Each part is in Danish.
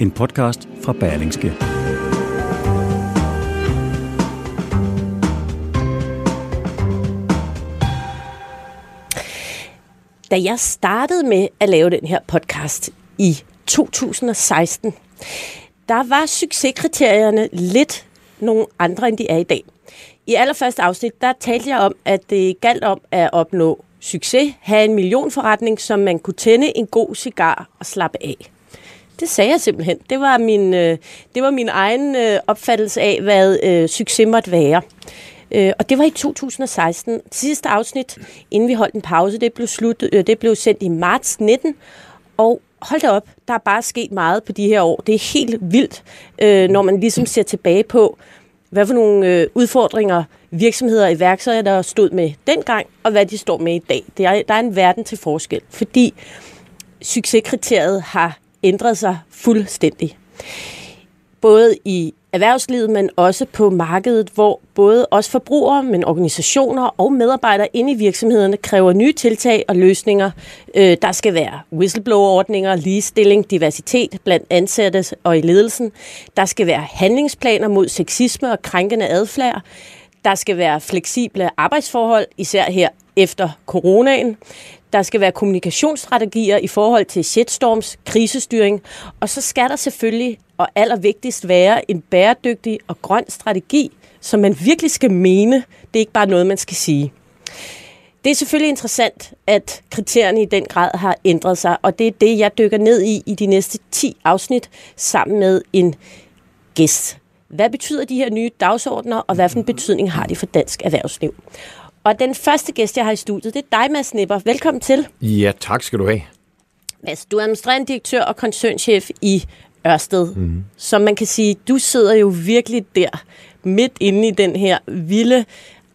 en podcast fra Berlingske. Da jeg startede med at lave den her podcast i 2016, der var succeskriterierne lidt nogle andre, end de er i dag. I allerførste afsnit, der talte jeg om, at det galt om at opnå succes, have en millionforretning, som man kunne tænde en god cigar og slappe af. Det sagde jeg simpelthen. Det var min, øh, det var min egen øh, opfattelse af, hvad øh, succes måtte være. Øh, og det var i 2016. Det sidste afsnit, inden vi holdt en pause, det blev, slut, øh, det blev sendt i marts 19. Og hold da op, der er bare sket meget på de her år. Det er helt vildt, øh, når man ligesom ser tilbage på, hvad for nogle øh, udfordringer virksomheder og iværksættere, der stod med dengang, og hvad de står med i dag. Det er, der er en verden til forskel, fordi succeskriteriet har ændret sig fuldstændig. Både i erhvervslivet, men også på markedet, hvor både os forbrugere, men organisationer og medarbejdere inde i virksomhederne kræver nye tiltag og løsninger. Øh, der skal være whistleblower-ordninger, ligestilling, diversitet blandt ansatte og i ledelsen. Der skal være handlingsplaner mod sexisme og krænkende adfærd. Der skal være fleksible arbejdsforhold, især her efter coronaen. Der skal være kommunikationsstrategier i forhold til shitstorms, krisestyring, og så skal der selvfølgelig og allervigtigst være en bæredygtig og grøn strategi, som man virkelig skal mene. Det er ikke bare noget, man skal sige. Det er selvfølgelig interessant, at kriterierne i den grad har ændret sig, og det er det, jeg dykker ned i i de næste 10 afsnit sammen med en gæst. Hvad betyder de her nye dagsordner, og hvad for en betydning har de for dansk erhvervsliv? Og den første gæst, jeg har i studiet, det er dig, Mads Nipper. Velkommen til. Ja, tak skal du have. Mads, du er administrerende direktør og koncernchef i Ørsted. Mm. Så man kan sige, du sidder jo virkelig der, midt inde i den her vilde,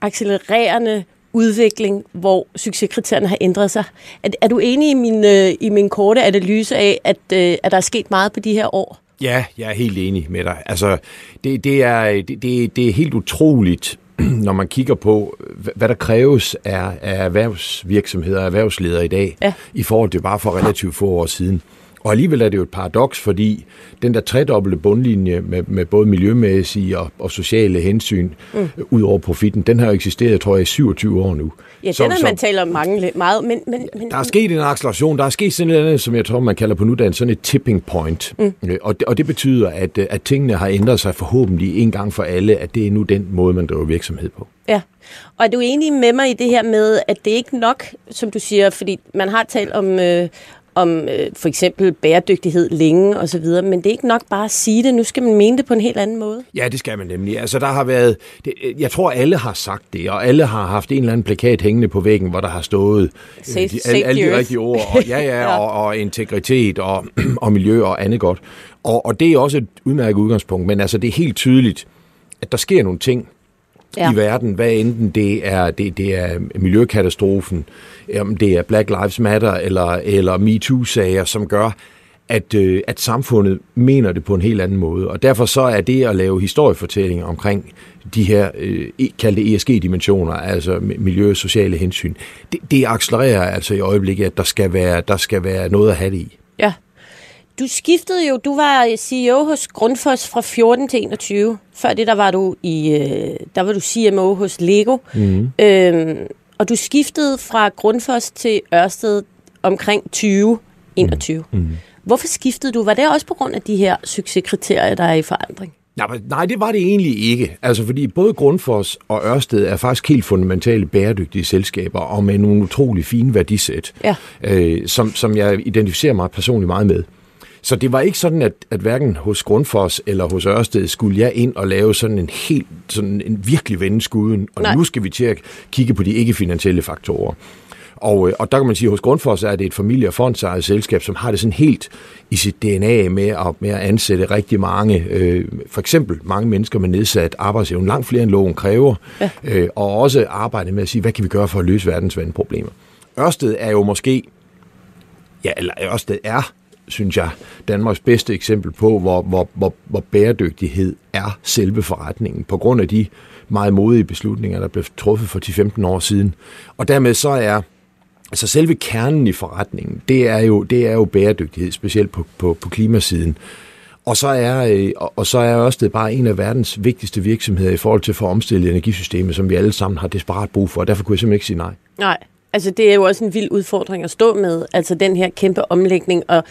accelererende udvikling, hvor succeskriterierne har ændret sig. Er, er du enig i min, øh, i min korte analyse af, at, øh, at der er sket meget på de her år? Ja, jeg er helt enig med dig. Altså, det, det, er, det, det er helt utroligt, når man kigger på, hvad der kræves af, af erhvervsvirksomheder og erhvervsledere i dag, ja. i forhold til bare for relativt få år siden. Og alligevel er det jo et paradoks, fordi den der tredobbelte bundlinje med, med både miljømæssige og, og sociale hensyn mm. ud over profitten, den har jo eksisteret, tror jeg, i 27 år nu. Ja, den har man talt om mange, meget, men, men, men... Der er sket en acceleration, der er sket sådan noget, som jeg tror, man kalder på nudansk, sådan et tipping point. Mm. Øh, og, det, og det betyder, at, at tingene har ændret sig forhåbentlig en gang for alle, at det er nu den måde, man driver virksomhed på. Ja, og er du enig med mig i det her med, at det ikke nok, som du siger, fordi man har talt om, øh, om øh, for eksempel bæredygtighed længe og så videre, men det er ikke nok bare at sige det, nu skal man mene det på en helt anden måde. Ja, det skal man nemlig. Altså der har været, det, jeg tror alle har sagt det, og alle har haft en eller anden plakat hængende på væggen, hvor der har stået safe, øh, de, alle, alle de rigtige ord, og, ja, ja, ja. Og, og integritet og, og miljø og andet godt. Og, og det er også et udmærket udgangspunkt, men altså det er helt tydeligt, at der sker nogle ting, ja. i verden, hvad enten det er, det, det er miljøkatastrofen, om det er Black Lives Matter eller, eller MeToo-sager, som gør, at, øh, at samfundet mener det på en helt anden måde. Og derfor så er det at lave historiefortællinger omkring de her øh, kaldte ESG-dimensioner, altså miljø- og sociale hensyn, det, det accelererer altså i øjeblikket, at der skal være, der skal være noget at have det i. Ja. Du skiftede jo, du var CEO hos Grundfos fra 14 til 21. Før det, der var du, i, øh, der var du CMO hos Lego. Mm. Øhm, og du skiftede fra Grundfos til Ørsted omkring 2021. Mm. Mm. Hvorfor skiftede du? Var det også på grund af de her succeskriterier, der er i forandring? Nej, nej, det var det egentlig ikke. Altså, fordi både Grundfos og Ørsted er faktisk helt fundamentale bæredygtige selskaber, og med nogle utrolig fine værdisæt, ja. øh, som, som jeg identificerer mig personligt meget med. Så det var ikke sådan, at, at hverken hos Grundfos eller hos Ørsted skulle jeg ind og lave sådan en helt, sådan en virkelig vendeskuden, og Nej. nu skal vi til at kigge på de ikke-finansielle faktorer. og, øh, og der kan man sige, at hos Grundfos er det et familie- og fondsejet selskab, som har det sådan helt i sit DNA med at, med at ansætte rigtig mange, øh, for eksempel mange mennesker med nedsat arbejdsevne, langt flere end loven kræver, ja. øh, og også arbejde med at sige, hvad kan vi gøre for at løse verdens vandproblemer. Ørsted er jo måske, ja, eller Ørsted er, synes jeg, Danmarks bedste eksempel på, hvor, hvor, hvor, hvor bæredygtighed er selve forretningen, på grund af de meget modige beslutninger, der blev truffet for 10-15 år siden. Og dermed så er altså selve kernen i forretningen, det er jo, det er jo bæredygtighed, specielt på, på, på klimasiden. Og så er, øh, og så er Ørsted bare en af verdens vigtigste virksomheder i forhold til at få omstillet energisystemet, som vi alle sammen har desperat brug for, og derfor kunne jeg simpelthen ikke sige nej. Nej, altså det er jo også en vild udfordring at stå med, altså den her kæmpe omlægning, og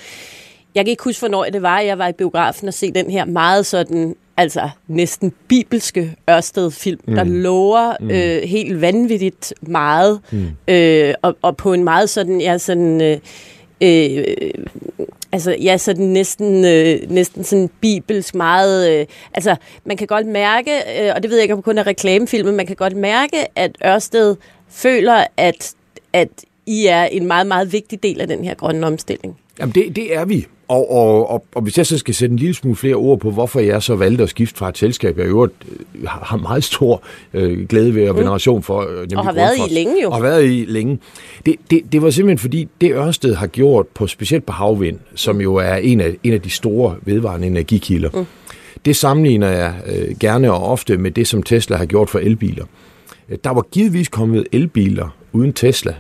jeg kan ikke huske, hvornår det var, jeg var i biografen og se den her meget sådan, altså næsten bibelske Ørsted-film, mm. der lover mm. øh, helt vanvittigt meget, mm. øh, og, og på en meget sådan, ja, sådan... Øh, øh, altså ja, sådan næsten, øh, næsten sådan bibelsk meget, øh, altså man kan godt mærke, øh, og det ved jeg ikke om kun er reklamefilmen, man kan godt mærke, at Ørsted føler, at, at I er en meget, meget vigtig del af den her grønne omstilling. Jamen det, det er vi, og, og, og, og hvis jeg så skal sætte en lille smule flere ord på, hvorfor jeg så valgte at skifte fra et selskab, jeg i øvrigt øh, har meget stor øh, glæde ved og mm. veneration for. Øh, og har været i længe jo. Og har været i længe. Det, det, det var simpelthen fordi, det Ørsted har gjort, på specielt på havvind, som jo er en af, en af de store vedvarende energikilder, mm. det sammenligner jeg øh, gerne og ofte med det, som Tesla har gjort for elbiler. Der var givetvis kommet elbiler uden Tesla,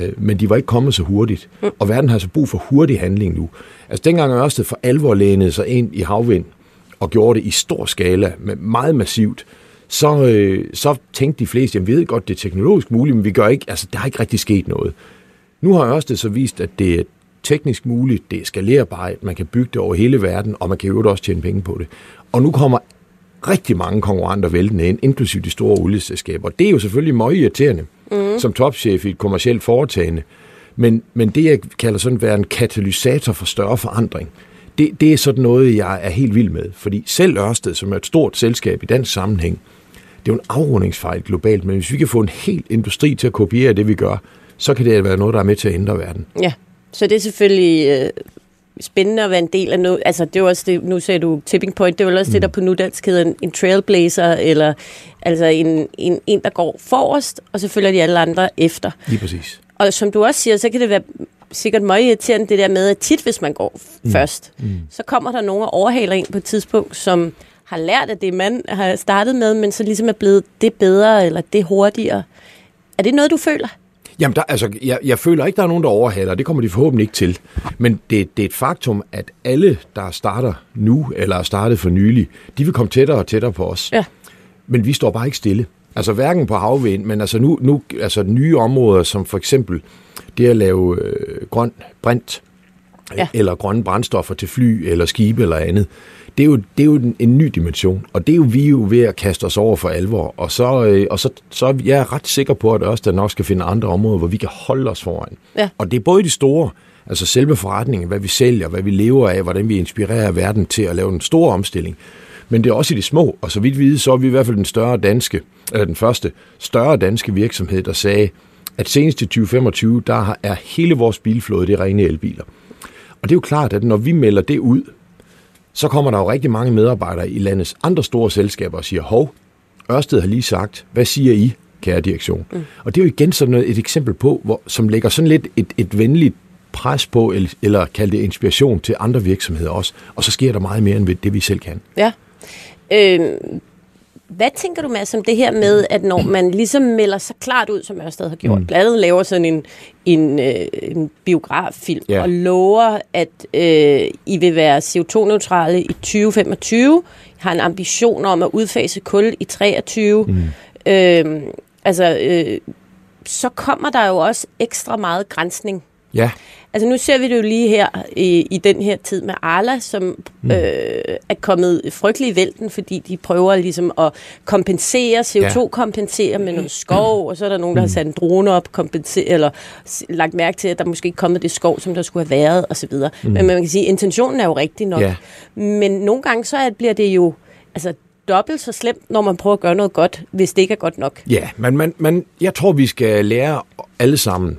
øh, men de var ikke kommet så hurtigt. Mm. Og verden har altså brug for hurtig handling nu. Altså dengang Ørsted for alvor lænede sig ind i havvind og gjorde det i stor skala, med meget massivt, så, øh, så tænkte de fleste, jeg ved godt, det er teknologisk muligt, men vi gør ikke, altså der har ikke rigtig sket noget. Nu har Ørsted så vist, at det er teknisk muligt, det er skalerbart, man kan bygge det over hele verden, og man kan jo også tjene penge på det. Og nu kommer rigtig mange konkurrenter væltende ind, inklusive de store olieselskaber. Det er jo selvfølgelig meget irriterende mm. som topchef i et kommersielt foretagende. Men, men det, jeg kalder sådan være en katalysator for større forandring, det, det er sådan noget, jeg er helt vild med. Fordi selv Ørsted, som er et stort selskab i den sammenhæng, det er jo en afrundingsfejl globalt, men hvis vi kan få en helt industri til at kopiere det, vi gør, så kan det være noget, der er med til at ændre verden. Ja, så det er selvfølgelig øh, spændende at være en del af noget. Altså, det er også det, nu sagde du tipping point, det er vel også mm. det, der på nudansk hedder en, en trailblazer, eller altså en, en, en, der går forrest, og så følger de alle andre efter. Lige præcis. Og som du også siger, så kan det være sikkert meget irriterende det der med, at tit hvis man går mm. først, mm. så kommer der nogen og overhaler en på et tidspunkt, som har lært af det, man har startet med, men så ligesom er blevet det bedre, eller det hurtigere. Er det noget, du føler? Jamen, der, altså, jeg, jeg føler ikke, der er nogen, der overhaler. Det kommer de forhåbentlig ikke til. Men det, det er et faktum, at alle, der starter nu, eller er startet for nylig, de vil komme tættere og tættere på os. Ja. Men vi står bare ikke stille. Altså hverken på havvind, men altså nu, nu altså nye områder, som for eksempel det at lave øh, grøn brint, ja. eller grønne brændstoffer til fly, eller skibe eller andet det er jo, det er jo en, en ny dimension, og det er jo vi jo ved at kaste os over for alvor. Og så, øh, og så, så er jeg ret sikker på, at også der nok skal finde andre områder, hvor vi kan holde os foran. Ja. Og det er både de store, altså selve forretningen, hvad vi sælger, hvad vi lever af, hvordan vi inspirerer verden til at lave en stor omstilling. Men det er også i de små, og så vidt vi ved, så er vi i hvert fald den større danske, eller den første større danske virksomhed, der sagde, at senest i 2025, der er hele vores bilflåde, det er rene elbiler. Og det er jo klart, at når vi melder det ud, så kommer der jo rigtig mange medarbejdere i landets andre store selskaber og siger, hov, Ørsted har lige sagt, hvad siger I, kære direktion? Mm. Og det er jo igen sådan noget, et eksempel på, hvor, som lægger sådan lidt et, et venligt pres på, eller, eller kalde det inspiration til andre virksomheder også. Og så sker der meget mere end det, vi selv kan. Ja. Øh, hvad tænker du, med om det her med, at når man ligesom melder sig klart ud, som Ørsted har gjort, mm. blandt andet laver sådan en, en, øh, en biograffilm, ja. og lover, at øh, I vil være CO2-neutrale i 2025, har en ambition om at udfase kul i 23, mm. øh, altså, øh, så kommer der jo også ekstra meget grænsning. Ja. Altså nu ser vi det jo lige her i, i den her tid med Arla, som mm. øh, er kommet frygtelig i vælten, fordi de prøver ligesom at kompensere, CO2-kompensere ja. med noget skov, mm. og så er der nogen, der har mm. sat en drone op, kompensere, eller lagt mærke til, at der måske ikke kommet det skov, som der skulle have været, osv. Mm. Men man kan sige, at intentionen er jo rigtig nok. Ja. Men nogle gange så er, bliver det jo altså, dobbelt så slemt, når man prøver at gøre noget godt, hvis det ikke er godt nok. Ja, men man, man, jeg tror, vi skal lære alle sammen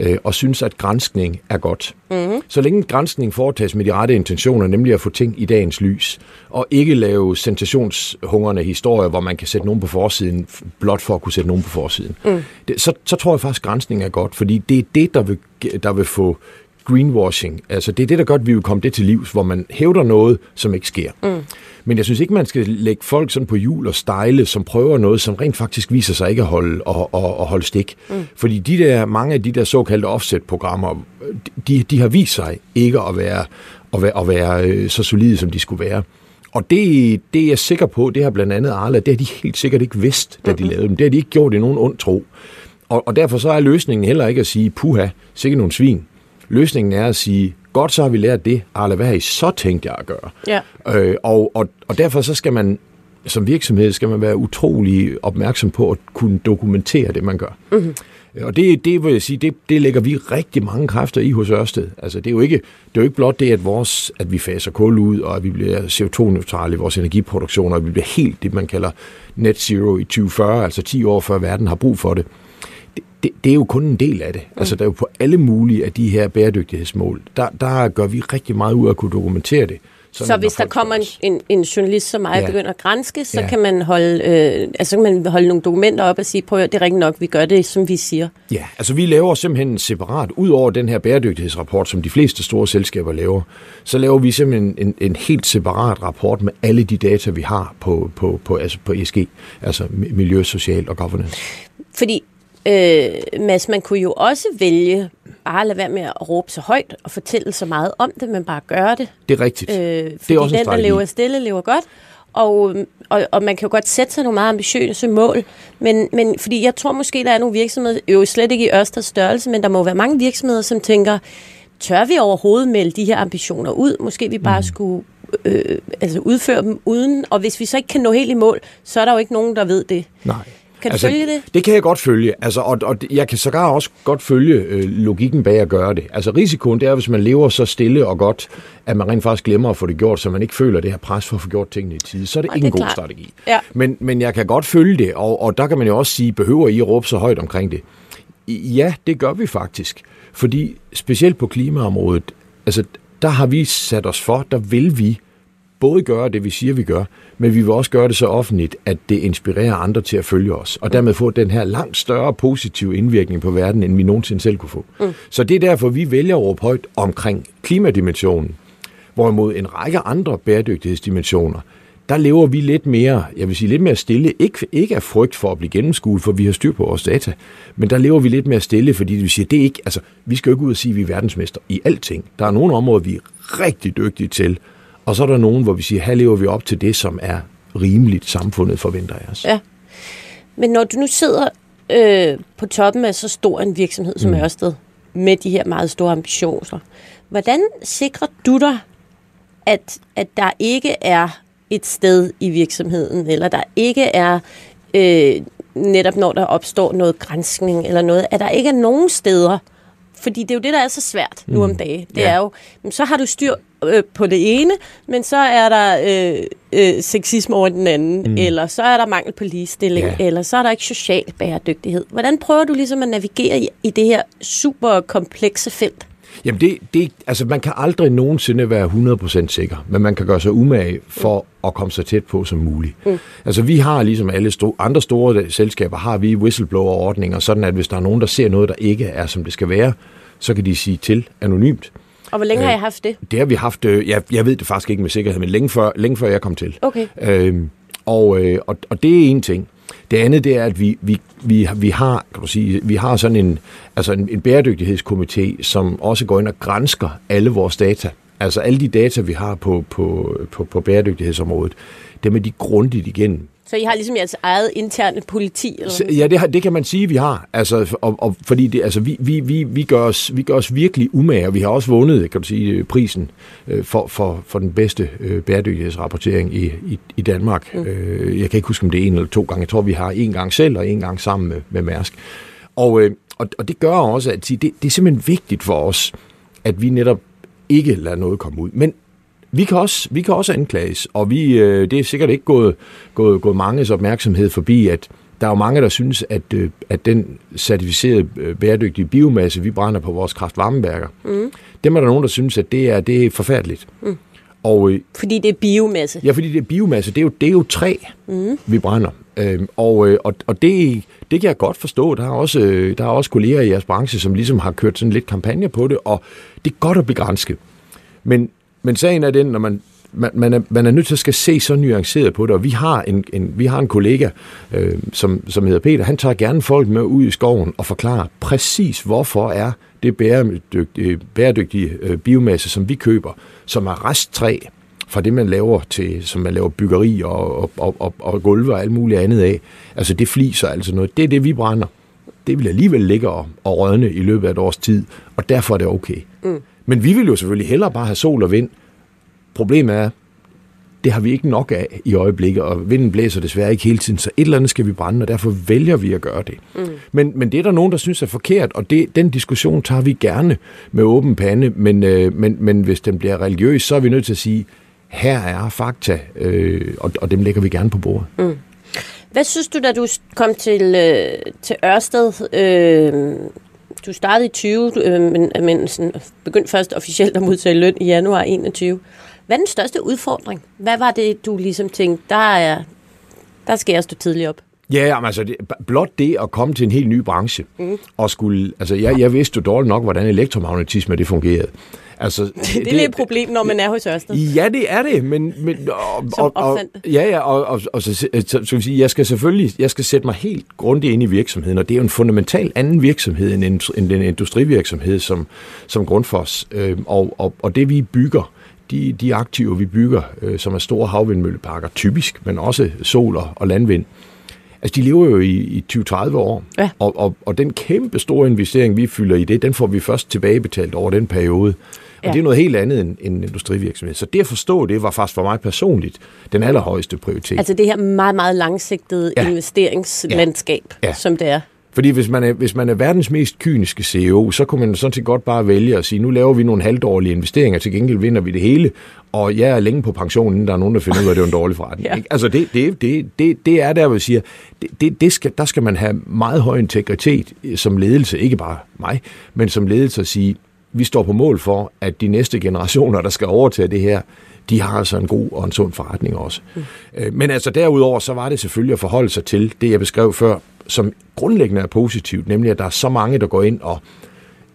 øh, og synes, at granskning er godt. Mm-hmm. Så længe granskning foretages med de rette intentioner, nemlig at få ting i dagens lys, og ikke lave sensationshungrende historier, hvor man kan sætte nogen på forsiden, blot for at kunne sætte nogen på forsiden, mm. det, så, så tror jeg faktisk, at granskning er godt, fordi det er det, der vil, der vil få greenwashing. Altså det er det, der at vi vil komme det til livs, hvor man hævder noget, som ikke sker. Mm. Men jeg synes ikke, man skal lægge folk sådan på jul og stejle, som prøver noget, som rent faktisk viser sig ikke at holde, og, og, og holde stik. Mm. Fordi de der, mange af de der såkaldte offset-programmer, de, de har vist sig ikke at være, at være, at være øh, så solide, som de skulle være. Og det, det er jeg sikker på, det har blandt andet Arla, det har de helt sikkert ikke vidst, da de lavede dem. Det har de ikke gjort i nogen ond tro. Og, og derfor så er løsningen heller ikke at sige, puha, sikkert nogle svin. Løsningen er at sige, godt så har vi lært det, Arla, hvad har I så tænkt jer at gøre? Ja. Øh, og, og, og derfor så skal man som virksomhed skal man være utrolig opmærksom på at kunne dokumentere det, man gør. Mm-hmm. Og det, det vil jeg sige, det, det lægger vi rigtig mange kræfter i hos Ørsted. Altså, det er jo ikke, det er jo ikke blot det, at, vores, at vi faser kul ud, og at vi bliver CO2-neutrale i vores energiproduktion, og at vi bliver helt det, man kalder net zero i 2040, altså 10 år før verden har brug for det det, det er jo kun en del af det. Mm. Altså, der er jo på alle mulige af de her bæredygtighedsmål, der, der gør vi rigtig meget ud af at kunne dokumentere det. Så hvis der kommer en, en, en journalist som mig ja. og begynder at grænske, så ja. kan man holde øh, altså kan man holde nogle dokumenter op og sige, prøv det er rigtigt nok, vi gør det, som vi siger. Ja, altså vi laver simpelthen separat, ud over den her bæredygtighedsrapport, som de fleste store selskaber laver, så laver vi simpelthen en, en helt separat rapport med alle de data, vi har på, på, på, altså på ESG, altså miljø, social og governance. Fordi Øh, Mads, man kunne jo også vælge bare at lade være med at råbe så højt og fortælle så meget om det, men bare gøre det. Det er rigtigt. Øh, det er også den, der lever stille, lever godt. Og, og, og man kan jo godt sætte sig nogle meget ambitiøse mål, men, men fordi jeg tror måske, der er nogle virksomheder, jo slet ikke i Ørsteds størrelse, men der må være mange virksomheder, som tænker, tør vi overhovedet melde de her ambitioner ud? Måske vi bare mm. skulle øh, altså udføre dem uden, og hvis vi så ikke kan nå helt i mål, så er der jo ikke nogen, der ved det. Nej. Kan du altså, følge det? Det kan jeg godt følge, altså, og, og jeg kan sågar også godt følge øh, logikken bag at gøre det. Altså risikoen, det er, hvis man lever så stille og godt, at man rent faktisk glemmer at få det gjort, så man ikke føler det her pres for at få gjort tingene i tid, så er det og ikke det en god klart. strategi. Ja. Men, men jeg kan godt følge det, og, og der kan man jo også sige, behøver I at råbe så højt omkring det? Ja, det gør vi faktisk. Fordi specielt på klimaområdet, altså der har vi sat os for, der vil vi både gøre det, vi siger, vi gør, men vi vil også gøre det så offentligt, at det inspirerer andre til at følge os, og dermed få den her langt større positive indvirkning på verden, end vi nogensinde selv kunne få. Mm. Så det er derfor, vi vælger at råbe højt omkring klimadimensionen, hvorimod en række andre bæredygtighedsdimensioner, der lever vi lidt mere, jeg vil sige lidt mere stille, ikke, ikke af frygt for at blive gennemskuet, for vi har styr på vores data, men der lever vi lidt mere stille, fordi vi siger, det er ikke, altså, vi skal jo ikke ud og sige, at vi er verdensmester i alting. Der er nogle områder, vi er rigtig dygtige til, og så er der nogen, hvor vi siger, her lever vi op til det, som er rimeligt samfundet forventer af os. Ja. Men når du nu sidder øh, på toppen af så stor en virksomhed som mm. Ørsted, med de her meget store ambitioner, hvordan sikrer du dig, at, at der ikke er et sted i virksomheden, eller der ikke er øh, netop når der opstår noget grænskning eller noget, at der ikke er nogen steder, fordi det er jo det, der er så svært nu om mm. dagen. Det ja. er jo, så har du styr øh, på det ene, men så er der øh, øh, sexisme over den anden, mm. eller så er der mangel på ligestilling, ja. eller så er der ikke social bæredygtighed. Hvordan prøver du ligesom at navigere i, i det her super komplekse felt? Jamen, det, det, altså man kan aldrig nogensinde være 100% sikker, men man kan gøre sig umage for mm. at komme så tæt på som muligt. Mm. Altså vi har, ligesom alle sto- andre store selskaber, har vi whistleblower-ordninger, sådan at hvis der er nogen, der ser noget, der ikke er, som det skal være, så kan de sige til anonymt. Og hvor længe øh, har I haft det? Det har vi haft, øh, jeg, jeg ved det faktisk ikke med sikkerhed, men længe før, længe før jeg kom til. Okay. Øh, og, øh, og, og det er en ting. Det andet det er, at vi, vi, vi, vi har, kan du sige, vi har sådan en, altså en, en bæredygtighedskomité, som også går ind og grænsker alle vores data. Altså alle de data, vi har på, på, på, på bæredygtighedsområdet, dem er de grundigt igennem. Så I har ligesom jeres eget interne politi? Eller ja, det, det kan man sige, vi har. Altså, og, og, fordi det, altså, vi, vi, vi, vi, gør os, vi gør os virkelig umage, og vi har også vundet kan du sige, prisen øh, for, for, for den bedste øh, bæredygtighedsrapportering i, i, i Danmark. Mm. Øh, jeg kan ikke huske, om det er en eller to gange. Jeg tror, vi har en gang selv og en gang sammen med, med Mærsk. Og, øh, og, og det gør også, at det, det er simpelthen vigtigt for os, at vi netop ikke lader noget komme ud. Men vi kan også, vi kan også anklages, og vi, øh, det er sikkert ikke gået, gået, gået manges opmærksomhed forbi, at der er jo mange, der synes, at, øh, at den certificerede øh, bæredygtige biomasse, vi brænder på vores kraftvarmeværker, mm. dem er der nogen, der synes, at det er, det er forfærdeligt. Mm. Og, øh, fordi det er biomasse? Ja, fordi det er biomasse. Det er jo, det er jo træ, mm. vi brænder. Øhm, og øh, og, og det, det kan jeg godt forstå. Der er, også, øh, der er også kolleger i jeres branche, som ligesom har kørt sådan lidt kampagne på det, og det er godt at begrænse. Men, men sagen er den, når man man, man, er, man er nødt til at skal se så nuanceret på det, og vi har en, en, vi har en kollega, øh, som, som hedder Peter, han tager gerne folk med ud i skoven og forklarer præcis, hvorfor er det bæredygtige, øh, bæredygtige øh, biomasse, som vi køber, som er resttræ fra det, man laver til, som man laver byggeri og, og, og, og gulve og alt muligt andet af. Altså det fliser altså noget. Det er det, vi brænder. Det vil alligevel ligge og, og rådne i løbet af et års tid, og derfor er det okay. Mm. Men vi vil jo selvfølgelig hellere bare have sol og vind, Problemet er, det har vi ikke nok af i øjeblikket, og vinden blæser desværre ikke hele tiden, så et eller andet skal vi brænde, og derfor vælger vi at gøre det. Mm. Men, men det er der nogen, der synes er forkert, og det, den diskussion tager vi gerne med åben pande, men, øh, men, men hvis den bliver religiøs, så er vi nødt til at sige, her er fakta, øh, og, og dem lægger vi gerne på bordet. Mm. Hvad synes du, da du kom til, øh, til Ørsted? Øh, du startede i 20, øh, men, men sådan, begyndte først officielt at modtage løn i januar 21. Hvad er den største udfordring? Hvad var det, du ligesom tænkte, der, er, der skal jeg stå tidligt op? Ja, jamen, altså det, blot det at komme til en helt ny branche, mm. og skulle, altså jeg, jeg vidste jo dårligt nok, hvordan elektromagnetisme det fungerede. Altså, det, det, det er et problem, når man er hos Ørsted. Ja, det er det, men... men og, Som og, og, ja, ja, og, og, og så, så, så vil sige, jeg skal selvfølgelig jeg skal sætte mig helt grundigt ind i virksomheden, og det er jo en fundamental anden virksomhed end, end den industrivirksomhed som, som Grundfos. Øh, og, og, og det vi bygger, de, de aktiver, vi bygger, øh, som er store havvindmølleparker, typisk, men også sol og, og landvind, altså de lever jo i, i 20-30 år, ja. og, og, og den kæmpe store investering, vi fylder i det, den får vi først tilbagebetalt over den periode. Og ja. det er noget helt andet end, end industrivirksomhed. Så det at forstå det, var faktisk for mig personligt den allerhøjeste prioritet. Altså det her meget, meget langsigtede ja. investeringslandskab, ja. Ja. som det er. Fordi hvis man, er, hvis man er verdens mest kyniske CEO, så kunne man sådan set godt bare vælge at sige, nu laver vi nogle halvdårlige investeringer, til gengæld vinder vi det hele, og jeg er længe på pensionen, inden der er nogen, der finder ud af, at det er en dårlig forretning. ja. Altså det, det, det, det, det er der, hvor jeg siger, det, det skal, der skal man have meget høj integritet som ledelse, ikke bare mig, men som ledelse at sige, vi står på mål for, at de næste generationer, der skal overtage det her, de har altså en god og en sund forretning også. Mm. Men altså derudover, så var det selvfølgelig at forholde sig til det, jeg beskrev før, som grundlæggende er positivt, nemlig at der er så mange, der går ind og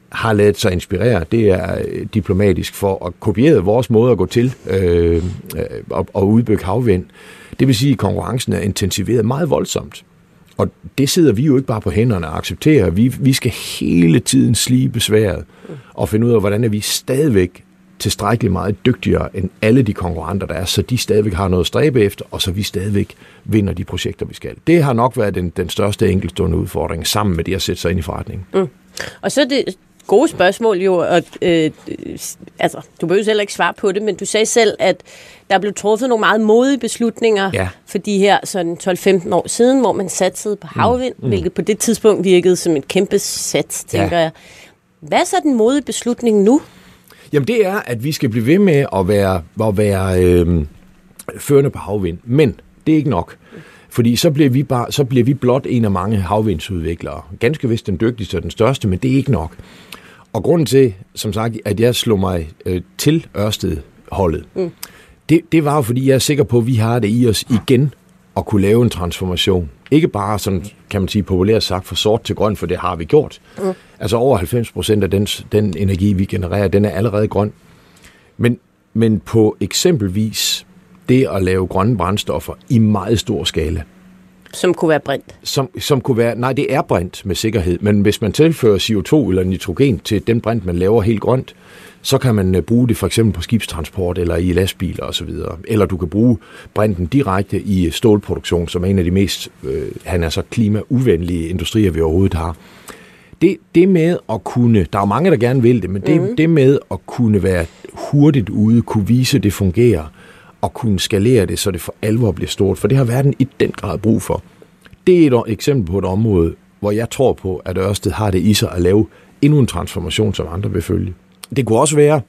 har lavet sig inspirere, det er øh, diplomatisk for at kopiere vores måde at gå til øh, og, og udbygge havvind. Det vil sige, at konkurrencen er intensiveret meget voldsomt. Og det sidder vi jo ikke bare på hænderne og accepterer. Vi, vi skal hele tiden slibe sværet og finde ud af, hvordan er vi stadigvæk tilstrækkeligt meget dygtigere end alle de konkurrenter, der er, så de stadigvæk har noget at stræbe efter, og så vi stadigvæk vinder de projekter, vi skal. Det har nok været den, den største enkeltstående udfordring, sammen med det at sætte sig ind i forretningen. Mm. Og så det gode spørgsmål jo, og, øh, altså, du behøver heller ikke svare på det, men du sagde selv, at der blev truffet nogle meget modige beslutninger ja. for de her sådan 12-15 år siden, hvor man satsede på havvind, mm. Mm. hvilket på det tidspunkt virkede som et kæmpe sats, tænker ja. jeg. Hvad er så den modige beslutning nu? Jamen det er, at vi skal blive ved med at være, at være øh, førende på havvind. Men det er ikke nok. Fordi så bliver, vi bare, så bliver vi blot en af mange havvindsudviklere. Ganske vist den dygtigste og den største, men det er ikke nok. Og grunden til, som sagt, at jeg slog mig øh, til Ørsted-holdet, mm. det, det var jo, fordi jeg er sikker på, at vi har det i os igen at kunne lave en transformation. Ikke bare, sådan, kan man sige populært sagt, fra sort til grøn, for det har vi gjort. Mm. Altså over 90 procent af den, den energi, vi genererer, den er allerede grøn. Men, men på eksempelvis det at lave grønne brændstoffer i meget stor skala. Som kunne være brint? Som, som kunne være, nej, det er brint med sikkerhed, men hvis man tilfører CO2 eller nitrogen til den brint, man laver helt grønt, så kan man øh, bruge det for eksempel på skibstransport eller i lastbiler osv. Eller du kan bruge brinten direkte i stålproduktion, som er en af de mest, øh, han er så klimauvenlige industrier, vi overhovedet har. Det, det med at kunne, der er mange, der gerne vil det, men det, mm. det med at kunne være hurtigt ude, kunne vise, at det fungerer, og kunne skalere det, så det for alvor bliver stort, for det har verden i den grad brug for. Det er et eksempel på et område, hvor jeg tror på, at Ørsted har det i sig at lave endnu en transformation, som andre vil følge. Det kunne også være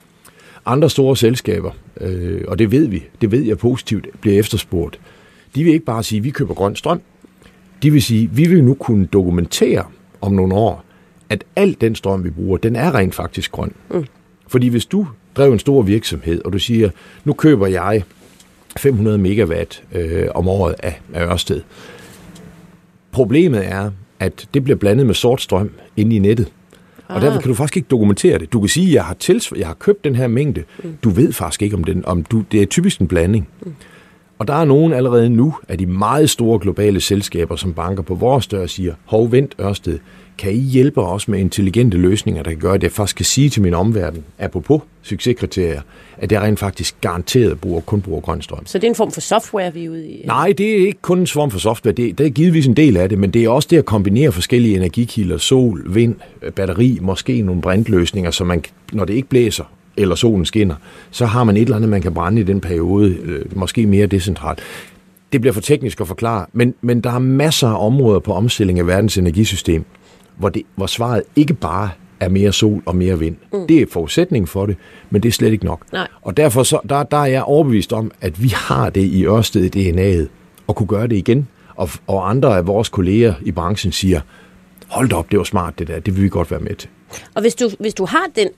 andre store selskaber, øh, og det ved vi, det ved jeg positivt, bliver efterspurgt. De vil ikke bare sige, at vi køber grøn strøm. de vil sige, vi vil nu kunne dokumentere om nogle år, at al den strøm, vi bruger, den er rent faktisk grøn. Mm. Fordi hvis du drev en stor virksomhed, og du siger, nu køber jeg 500 megawatt øh, om året af, af Ørsted. Problemet er, at det bliver blandet med sort strøm inde i nettet. Og derfor ah. kan du faktisk ikke dokumentere det. Du kan sige, at jeg har, tils- jeg har købt den her mængde. Mm. Du ved faktisk ikke, om, den, om du, det er typisk en blanding. Mm. Og der er nogen allerede nu af de meget store globale selskaber, som banker på vores dør og siger, hov, vent Ørsted, kan I hjælpe os med intelligente løsninger, der kan gøre, at jeg faktisk kan sige til min omverden, apropos succeskriterier, at jeg rent faktisk garanteret bruger, kun bruger grøn strøm. Så det er en form for software, vi er ude i? Nej, det er ikke kun en form for software. Det, det er givetvis en del af det, men det er også det at kombinere forskellige energikilder, sol, vind, batteri, måske nogle brintløsninger, så man, når det ikke blæser, eller solen skinner, så har man et eller andet, man kan brænde i den periode, øh, måske mere decentralt. Det bliver for teknisk at forklare, men, men der er masser af områder på omstilling af verdens energisystem, hvor, det, hvor svaret ikke bare er mere sol og mere vind. Mm. Det er forudsætningen for det, men det er slet ikke nok. Nej. Og derfor så, der, der er jeg overbevist om, at vi har det i Ørsted i DNA'et, og kunne gøre det igen. Og, og andre af vores kolleger i branchen siger, hold op, det var smart det der, det vil vi godt være med til. Og hvis du, hvis du har den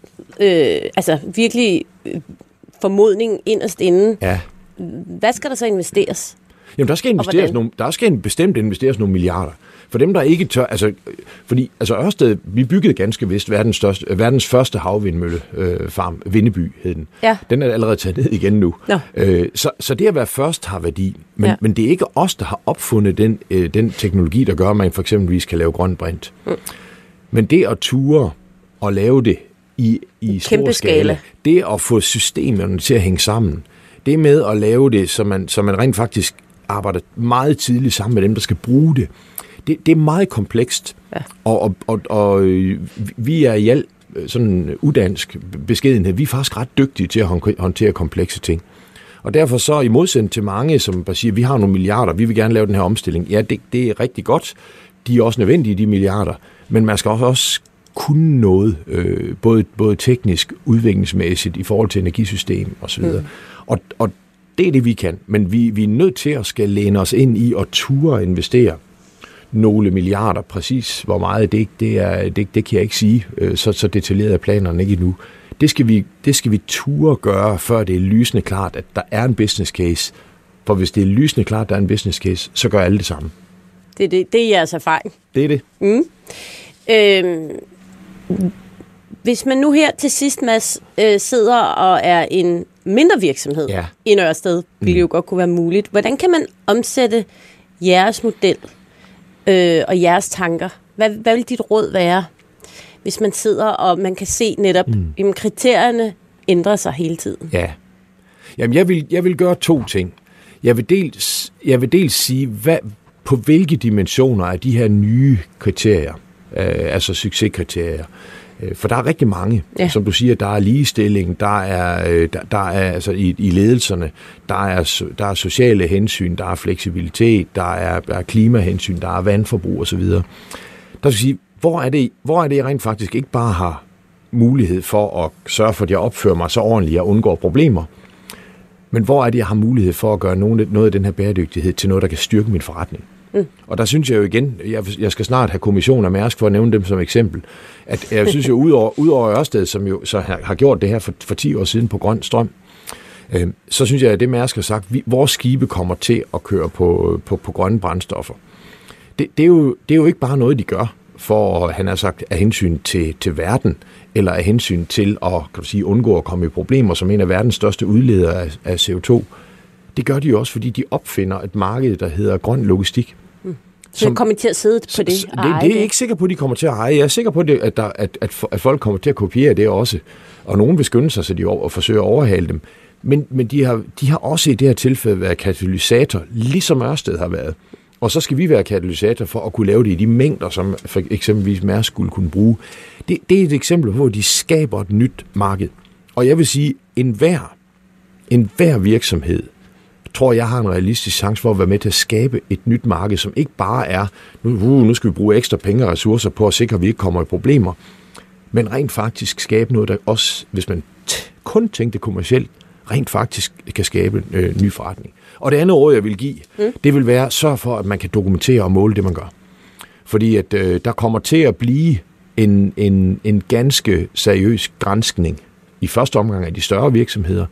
øh, altså virkelig øh, formodning inderst inden, ja. hvad skal der så investeres? Jamen, der skal, investeres nogle, der skal bestemt investeres nogle milliarder. For dem, der ikke tør... Altså, fordi altså Ørsted, vi byggede ganske vist verdens, største, verdens første havvindmøllefarm, øh, Vindeby hed den. Ja. Den er allerede taget ned igen nu. Ja. Øh, så, så det at være først har værdi. Men, Ja. men det er ikke os, der har opfundet den, øh, den teknologi, der gør, at man for eksempelvis kan lave grøn brint. Mm. Men det at ture og lave det i, i stor skala, skala. det at få systemerne til at hænge sammen, det med at lave det, så man, så man rent faktisk arbejder meget tidligt sammen med dem, der skal bruge det, det, det er meget komplekst. Ja. Og, og, og, og øh, vi er i al øh, sådan udansk beskedenhed, vi er faktisk ret dygtige til at hånd- håndtere komplekse ting. Og derfor så i modsætning til mange, som bare siger, vi har nogle milliarder, vi vil gerne lave den her omstilling. Ja, det, det er rigtig godt. De er også nødvendige, de milliarder. Men man skal også, kunne noget, øh, både, både teknisk, udviklingsmæssigt, i forhold til energisystem osv. Mm. Og, og det er det, vi kan. Men vi, vi er nødt til at skal læne os ind i og ture investere nogle milliarder. Præcis hvor meget, det, det, er, det, det kan jeg ikke sige. Øh, Så, så detaljeret er planerne ikke endnu. Det skal, vi, det skal vi ture gøre, før det er lysende klart, at der er en business case. For hvis det er lysende klart, at der er en business case, så gør alle det samme. Det, er det, det er jeres erfaring. Det er det. Øhm, hvis man nu her til sidst, Mads, øh, sidder og er en mindre virksomhed Ja. i Nørrested, ville det jo godt kunne være muligt. Hvordan kan man omsætte jeres model øh, og jeres tanker? Hvad, hvad vil dit råd være, hvis man sidder og man kan se netop, mm. jamen, kriterierne ændrer sig hele tiden? Ja. Jamen, jeg vil, jeg vil gøre to ting. Jeg vil dels, jeg vil dels sige, hvad, på hvilke dimensioner er de her nye kriterier, øh, altså succeskriterier, for der er rigtig mange. Ja. Som du siger, der er ligestilling, der er, øh, der, der er altså i, i ledelserne, der er, der er sociale hensyn, der er fleksibilitet, der er, der er klimahensyn, der er vandforbrug osv. Der skal sige, hvor er, det, hvor er det, jeg rent faktisk ikke bare har mulighed for at sørge for, at jeg opfører mig så ordentligt og undgår problemer, men hvor er det, jeg har mulighed for at gøre noget, noget af den her bæredygtighed til noget, der kan styrke min forretning? Mm. Og der synes jeg jo igen, jeg, jeg skal snart have kommission af Mærsk for at nævne dem som eksempel, at jeg synes jo, udover, udover Ørsted, som jo så har, har gjort det her for, for 10 år siden på grøn strøm, øh, så synes jeg, at det Mærsk har sagt, vi, vores skibe kommer til at køre på, på, på grønne brændstoffer. Det, det, er jo, det er jo ikke bare noget, de gør for, han har sagt, af hensyn til, til verden, eller af hensyn til at kan du sige, undgå at komme i problemer som en af verdens største udledere af, af CO2. Det gør de jo også, fordi de opfinder et marked, der hedder grøn logistik. Så som, kommer til at sidde på det? Det, det er jeg ikke sikker på, at de kommer til at eje. Jeg er sikker på, det, at, der, at, at, at folk kommer til at kopiere det også. Og nogen vil skynde sig, så de over, og forsøge at overhale dem. Men, men de, har, de har også i det her tilfælde været katalysator, ligesom Ørsted har været. Og så skal vi være katalysator for at kunne lave det i de mængder, som for eksempelvis Mærsk skulle kunne bruge. Det, det er et eksempel på, hvor de skaber et nyt marked. Og jeg vil sige, enhver, enhver virksomhed, tror jeg har en realistisk chance for at være med til at skabe et nyt marked, som ikke bare er, nu, uh, nu skal vi bruge ekstra penge og ressourcer på at sikre, at vi ikke kommer i problemer, men rent faktisk skabe noget, der også, hvis man kun tænkte kommercielt, rent faktisk kan skabe øh, ny forretning. Og det andet råd, jeg vil give, mm. det vil være, sørg for, at man kan dokumentere og måle det, man gør. Fordi at øh, der kommer til at blive en, en, en ganske seriøs grænskning i første omgang af de større virksomheder,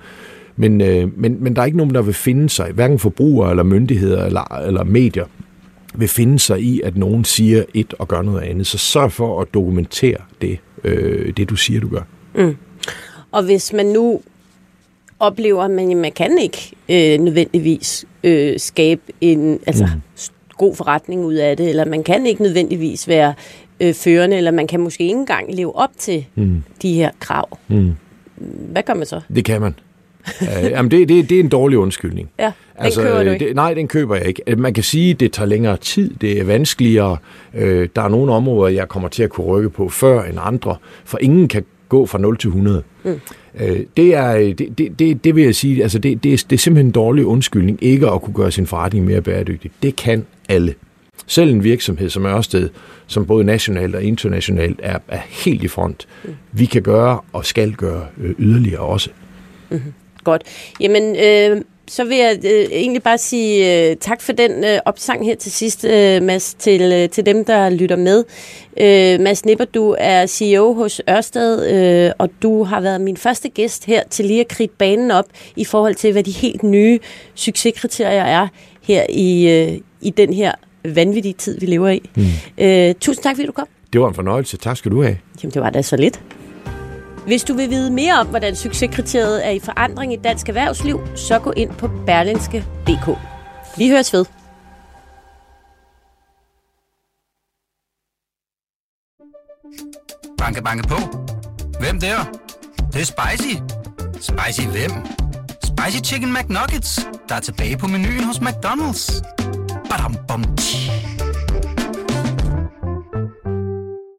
men, øh, men, men der er ikke nogen, der vil finde sig, hverken forbrugere eller myndigheder eller, eller medier, vil finde sig i, at nogen siger et og gør noget andet. Så sørg for at dokumentere det, øh, det du siger, du gør. Mm. Og hvis man nu oplever, at man, man kan ikke øh, nødvendigvis øh, skabe en altså, mm. god forretning ud af det, eller man kan ikke nødvendigvis være øh, førende, eller man kan måske ikke engang leve op til mm. de her krav. Mm. Hvad gør man så? Det kan man. Uh, jamen det, det, det er en dårlig undskyldning. Ja, den altså, køber du ikke. Det, nej, den køber jeg ikke. Man kan sige, at det tager længere tid, det er vanskeligere. Øh, der er nogle områder, jeg kommer til at kunne rykke på før end andre, for ingen kan gå fra 0 til 100. Mm. Øh, det, er, det, det, det, det vil jeg sige, altså det, det, er, det er simpelthen en dårlig undskyldning ikke at kunne gøre sin forretning mere bæredygtig. Det kan alle. Selv en virksomhed som Ørsted, som både nationalt og internationalt er, er helt i front. Mm. Vi kan gøre og skal gøre øh, yderligere også. Mm-hmm. Godt. Jamen, øh, så vil jeg øh, egentlig bare sige øh, tak for den øh, opsang her til sidst, øh, Mads, til, øh, til dem, der lytter med. Øh, Mads Nipper, du er CEO hos Ørsted, øh, og du har været min første gæst her til lige at kridte banen op i forhold til, hvad de helt nye succeskriterier er her i, øh, i den her vanvittige tid, vi lever i. Mm. Øh, tusind tak, fordi du kom. Det var en fornøjelse. Tak skal du have. Jamen, det var da så lidt. Hvis du vil vide mere om, hvordan succeskriteriet er i forandring i dansk erhvervsliv, så gå ind på berlinske.dk. Vi høres ved. Banke, banke på. Hvem der? Det, det er spicy. Spicy hvem? Spicy Chicken McNuggets, der er tilbage på menuen hos McDonald's. Badum, bom, tji.